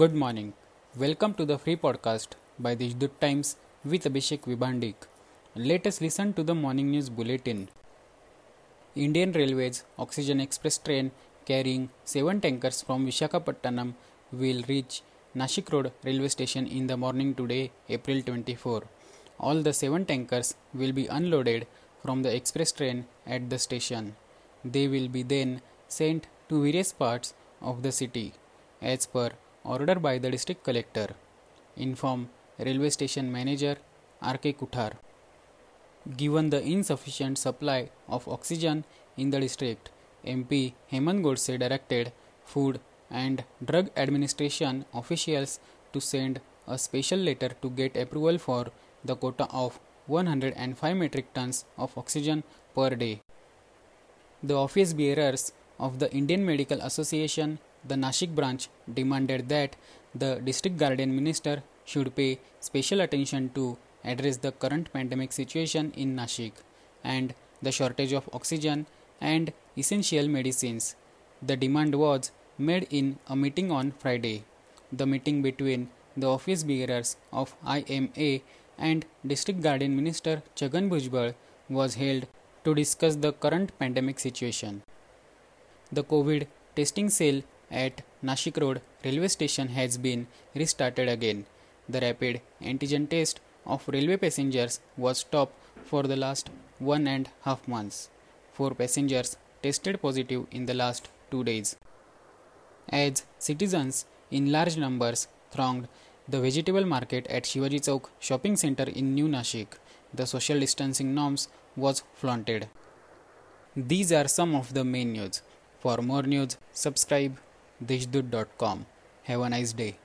Good morning. Welcome to the free podcast by Deshdoot Times with Abhishek Vibhandik. Let us listen to the morning news bulletin. Indian Railways Oxygen Express train carrying seven tankers from Visakhapatnam will reach Nashik Road railway station in the morning today, April 24. All the seven tankers will be unloaded from the express train at the station. They will be then sent to various parts of the city as per order by the district collector. Inform railway station manager R.K. Kuthar. Given the insufficient supply of oxygen in the district, MP Hemant Godse directed Food and Drug Administration officials to send a special letter to get approval for the quota of 105 metric tons of oxygen per day. The office bearers of the Indian Medical Association, the Nashik branch, demanded that the district guardian minister should pay special attention to address the current pandemic situation in Nashik and the shortage of oxygen and essential medicines. The demand was made in a meeting on Friday. The meeting between the office bearers of IMA and District Guardian Minister Chhagan Bhujbal was held to discuss the current pandemic situation. The COVID testing cell at Nashik Road railway station has been restarted again. The rapid antigen test of railway passengers was stopped for the last one and a half months. Four passengers tested positive in the last two days. As citizens in large numbers thronged the vegetable market at Shivaji Chowk shopping center in New Nashik, the social distancing norms was flaunted. These are some of the main news. For more news, subscribe deshdoot.com. Have a nice day.